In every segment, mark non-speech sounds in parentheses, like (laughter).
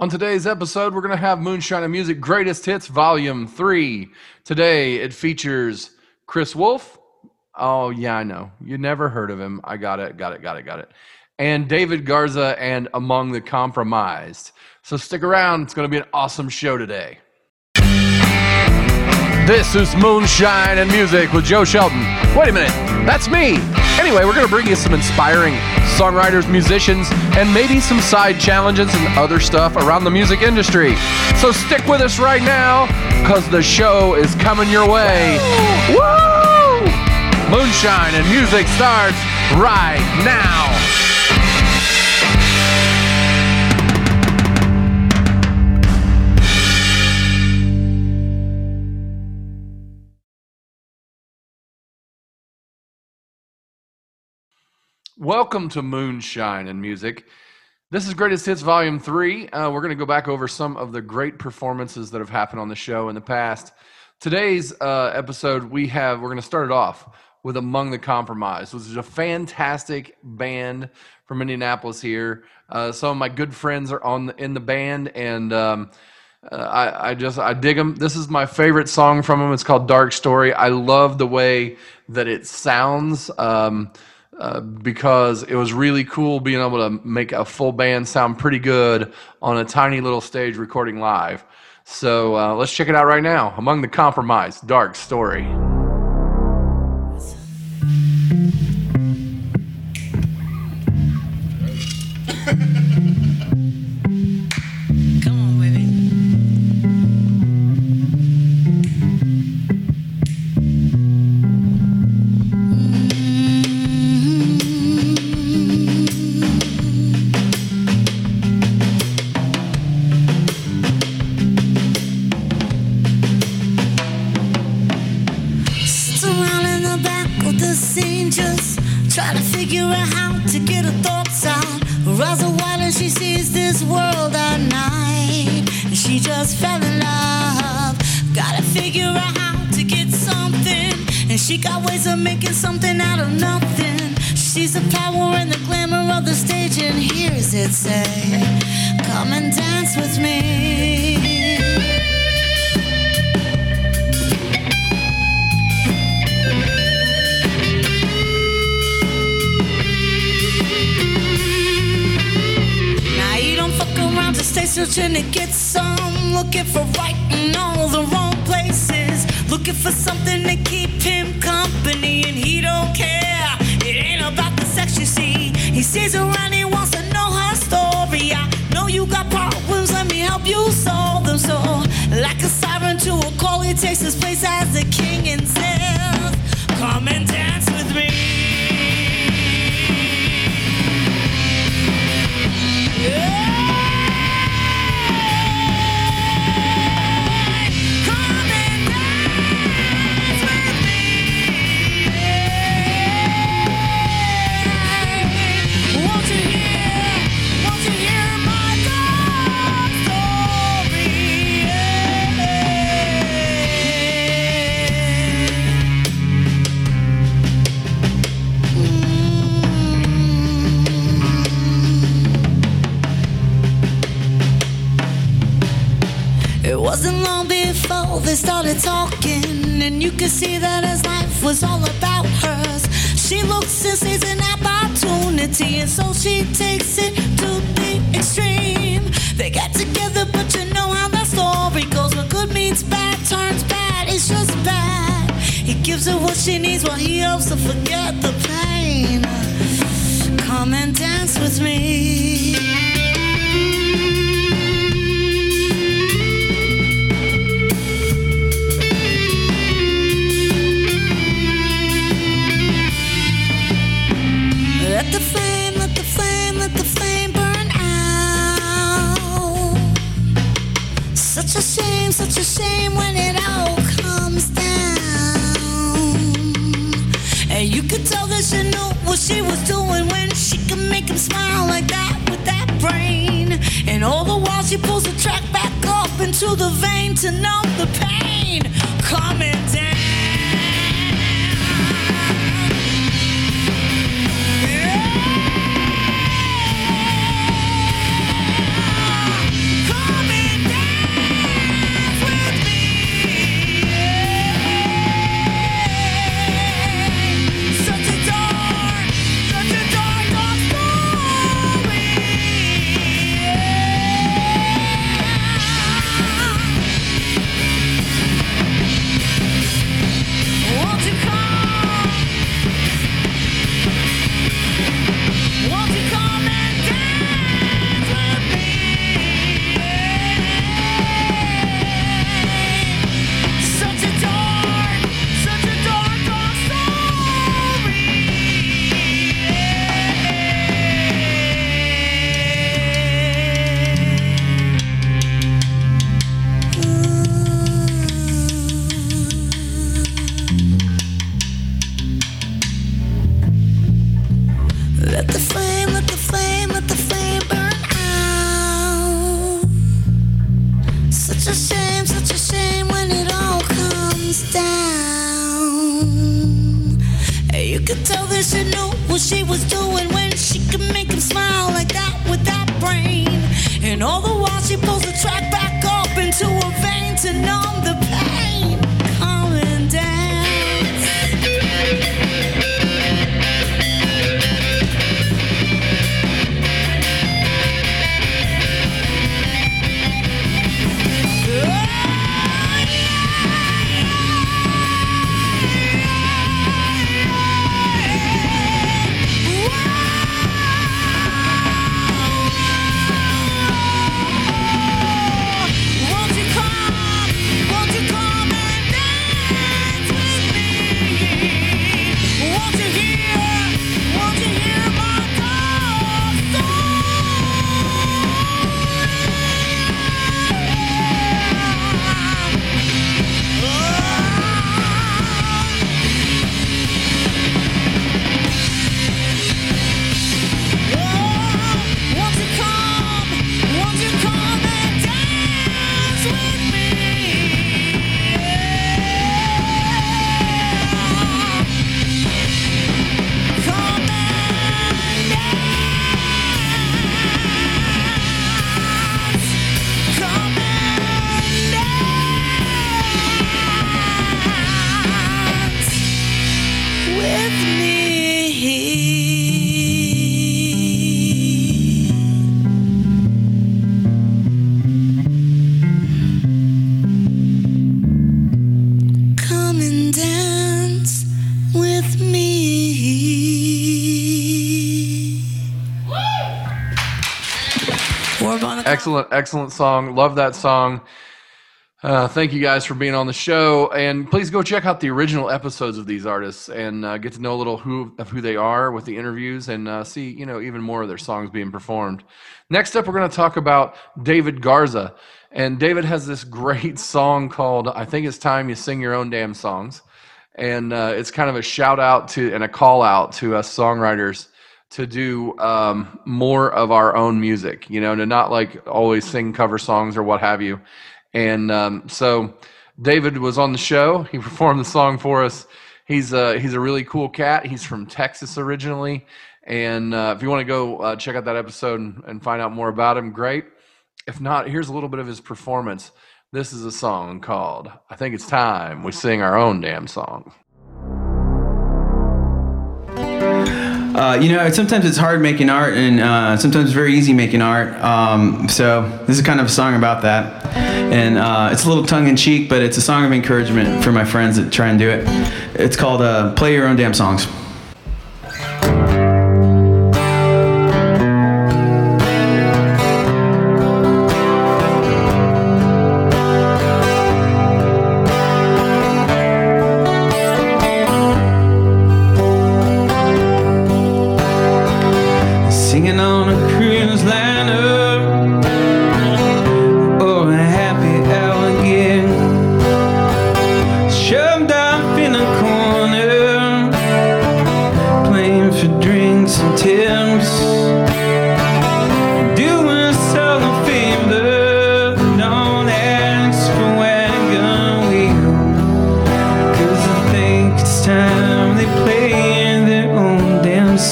On today's episode, we're going to have Moonshine and Music Greatest Hits Volume 3. Today, it features Chris Wolf. Oh, yeah, I know. You never heard of him. I got it, got it, got it, got it. And David Garza and Among the Compromised. So stick around. It's going to be an awesome show today. This is Moonshine and Music with Joe Shelton. Wait a minute, that's me. Anyway, we're going to bring you some inspiring songwriters, musicians, and maybe some side challenges and other stuff around the music industry. So stick with us right now because the show is coming your way. Woo! Woo! Moonshine and Music starts right now. Welcome to Moonshine and Music. This is Greatest Hits Volume 3. Uh, we're going to go back over some of the great performances that have happened on the show in the past. Today's uh, episode, we have, we're going to start it off with Among the Compromised, which is a fantastic band from Indianapolis here. Uh, some of my good friends are on the, in the band, and um, uh, I, I just I dig them. This is my favorite song from them. It's called Dark Story. I love the way that it sounds. Um, uh, because it was really cool being able to make a full band sound pretty good on a tiny little stage recording live. So uh, let's check it out right now. Among the Compromise, Dark Story. The scene, just try to figure out how to get her thoughts out. Eyes are wide and she sees this world at night. And she just fell in love. Gotta figure out how to get something. And she got ways of making something out of nothing. She's the power and the glamour of the stage, and hears it say, Come and dance with me. Searching to get some. Looking for right in all the wrong places. Looking for something to keep him company, and he don't care. It ain't about the sex you see. He sees and he wants to know her story. I know you got problems, let me help you solve them. So, like a siren to a call, he takes his place as the king and says, they started talking, and you could see that his life was all about hers. She looks and sees an opportunity, and so she takes it to the extreme. They get together, but you know how that story goes. When good means bad turns bad, it's just bad. He gives her what she needs while he helps her forget the she was doing when she could make him smile like that with that brain. And all the while she pulls the track back up into the vein to numb the pain. Coming down. All the while she pulls the track back up into a vein to numb Excellent, excellent song. Love that song. Uh, thank you guys for being on the show, and please go check out the original episodes of these artists and uh, get to know a little who of who they are with the interviews, and uh, see you know even more of their songs being performed. Next up, we're going to talk about David Garza, and David has this great (laughs) song called "I Think It's Time You Sing Your Own Damn Songs," and uh, it's kind of a shout out to and a call out to us songwriters to do um, more of our own music, you know, to not like always sing cover songs or what have you. And um, so David was on the show. He (laughs) performed the song for us. He's a, he's a really cool cat. He's from Texas originally. And uh, if you want to go uh, check out that episode and, and find out more about him, great. If not, here's a little bit of his performance. This is a song called I Think It's Time We Sing Our Own Damn Song. Uh, you know, sometimes it's hard making art, and uh, sometimes it's very easy making art. Um, so this is kind of a song about that, and uh, it's a little tongue in cheek, but it's a song of encouragement for my friends that try and do it. It's called uh, "Play Your Own Damn Songs."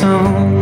song.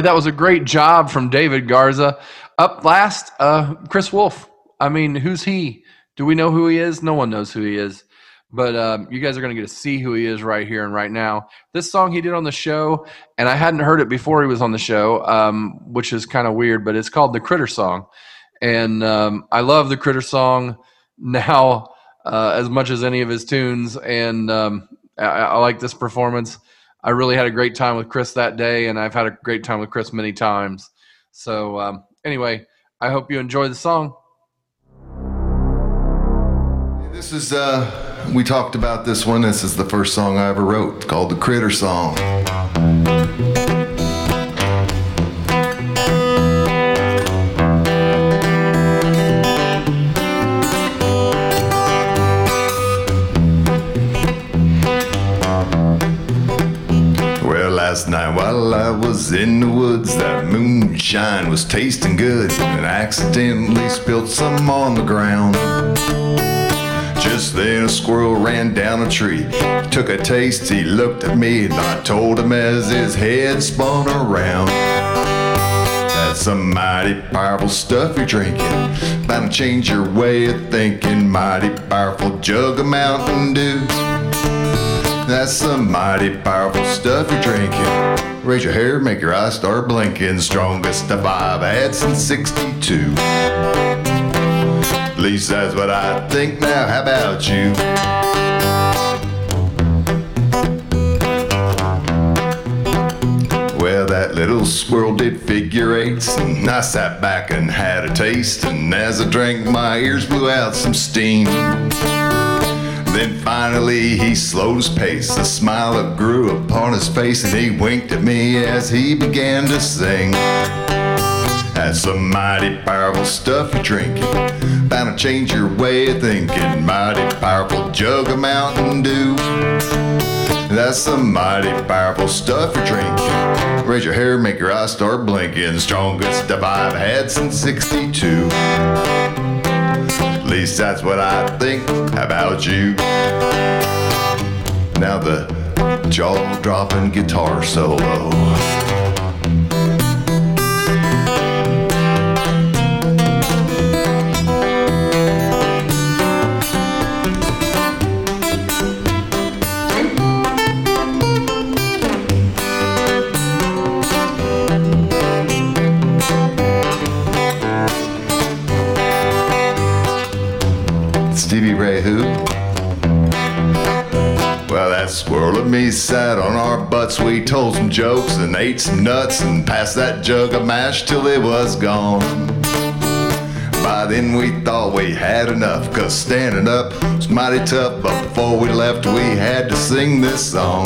That was a great job from David Garza. Up last, uh, Chris Wolf. I mean, who's he? Do we know who he is? No one knows who he is. But um, you guys are going to get to see who he is right here and right now. This song he did on the show, and I hadn't heard it before he was on the show, um, which is kind of weird, but it's called The Critter Song. And um, I love The Critter Song now uh, as much as any of his tunes. And um, I, I like this performance. I really had a great time with Chris that day, and I've had a great time with Chris many times. So, um, anyway, I hope you enjoy the song. This is, uh, we talked about this one. This is the first song I ever wrote called The Critter Song. Last night while I was in the woods, that moonshine was tasting good, and I accidentally spilled some on the ground. Just then a squirrel ran down a tree. Took a taste, he looked at me, and I told him as his head spun around. That's some mighty powerful stuff you're drinking. Bound to change your way of thinking. Mighty powerful jug of Mountain Dew. That's some mighty powerful stuff you're drinking. Raise your hair, make your eyes start blinking. Strongest stuff I've had since 62. At least that's what I think now. How about you? Well, that little squirrel did figure eights, and I sat back and had a taste. And as I drank, my ears blew out some steam. Then finally he slowed his pace. A smile grew upon his face, and he winked at me as he began to sing. That's some mighty powerful stuff you're drinking. Bound to change your way of thinking. Mighty powerful jug of Mountain Dew. That's some mighty powerful stuff you're drinking. Raise your hair, make your eyes start blinking. Strongest stuff I've had since 62. Least that's what I think about you. Now the jaw dropping guitar solo. Told some jokes and ate some nuts and passed that jug of mash till it was gone. By then we thought we had enough, cause standing up was mighty tough. But before we left, we had to sing this song.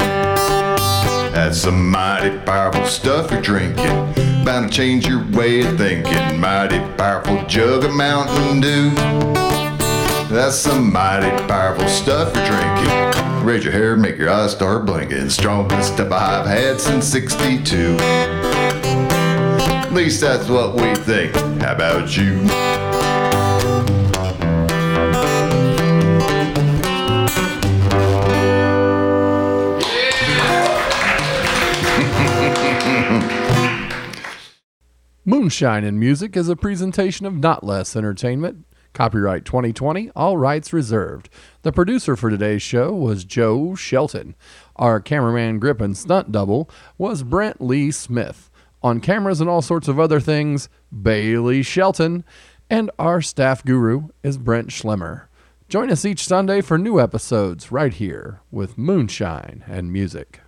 That's some mighty powerful stuff you're drinking. Bound to change your way of thinking. Mighty powerful jug of Mountain Dew. That's some mighty powerful stuff you're drinking. Raise your hair, make your eyes start blinking. Strongest stuff I've had since 62. At least that's what we think. How about you? Moonshine in Music is a presentation of Not Less Entertainment. Copyright 2020, all rights reserved. The producer for today's show was Joe Shelton. Our cameraman, grip, and stunt double was Brent Lee Smith. On cameras and all sorts of other things, Bailey Shelton. And our staff guru is Brent Schlemmer. Join us each Sunday for new episodes right here with Moonshine and Music.